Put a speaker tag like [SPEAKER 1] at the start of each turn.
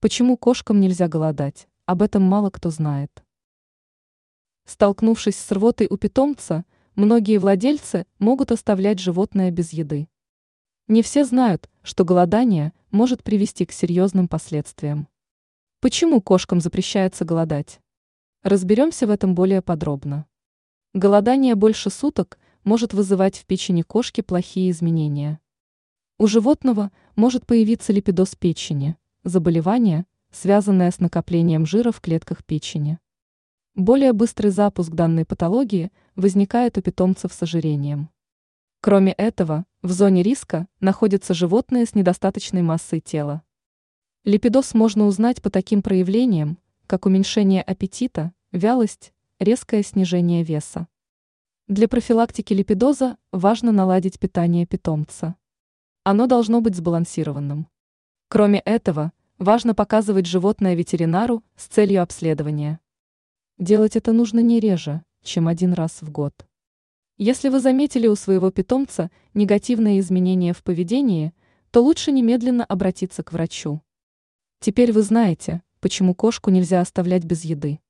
[SPEAKER 1] Почему кошкам нельзя голодать? Об этом мало кто знает. Столкнувшись с рвотой у питомца, многие владельцы могут оставлять животное без еды. Не все знают, что голодание может привести к серьезным последствиям. Почему кошкам запрещается голодать? Разберемся в этом более подробно. Голодание больше суток может вызывать в печени кошки плохие изменения. У животного может появиться липидоз печени – заболевание, связанное с накоплением жира в клетках печени. Более быстрый запуск данной патологии возникает у питомцев с ожирением. Кроме этого, в зоне риска находятся животные с недостаточной массой тела. Липидоз можно узнать по таким проявлениям, как уменьшение аппетита, вялость, резкое снижение веса. Для профилактики липидоза важно наладить питание питомца. Оно должно быть сбалансированным. Кроме этого, важно показывать животное ветеринару с целью обследования. Делать это нужно не реже, чем один раз в год. Если вы заметили у своего питомца негативные изменения в поведении, то лучше немедленно обратиться к врачу. Теперь вы знаете, почему кошку нельзя оставлять без еды.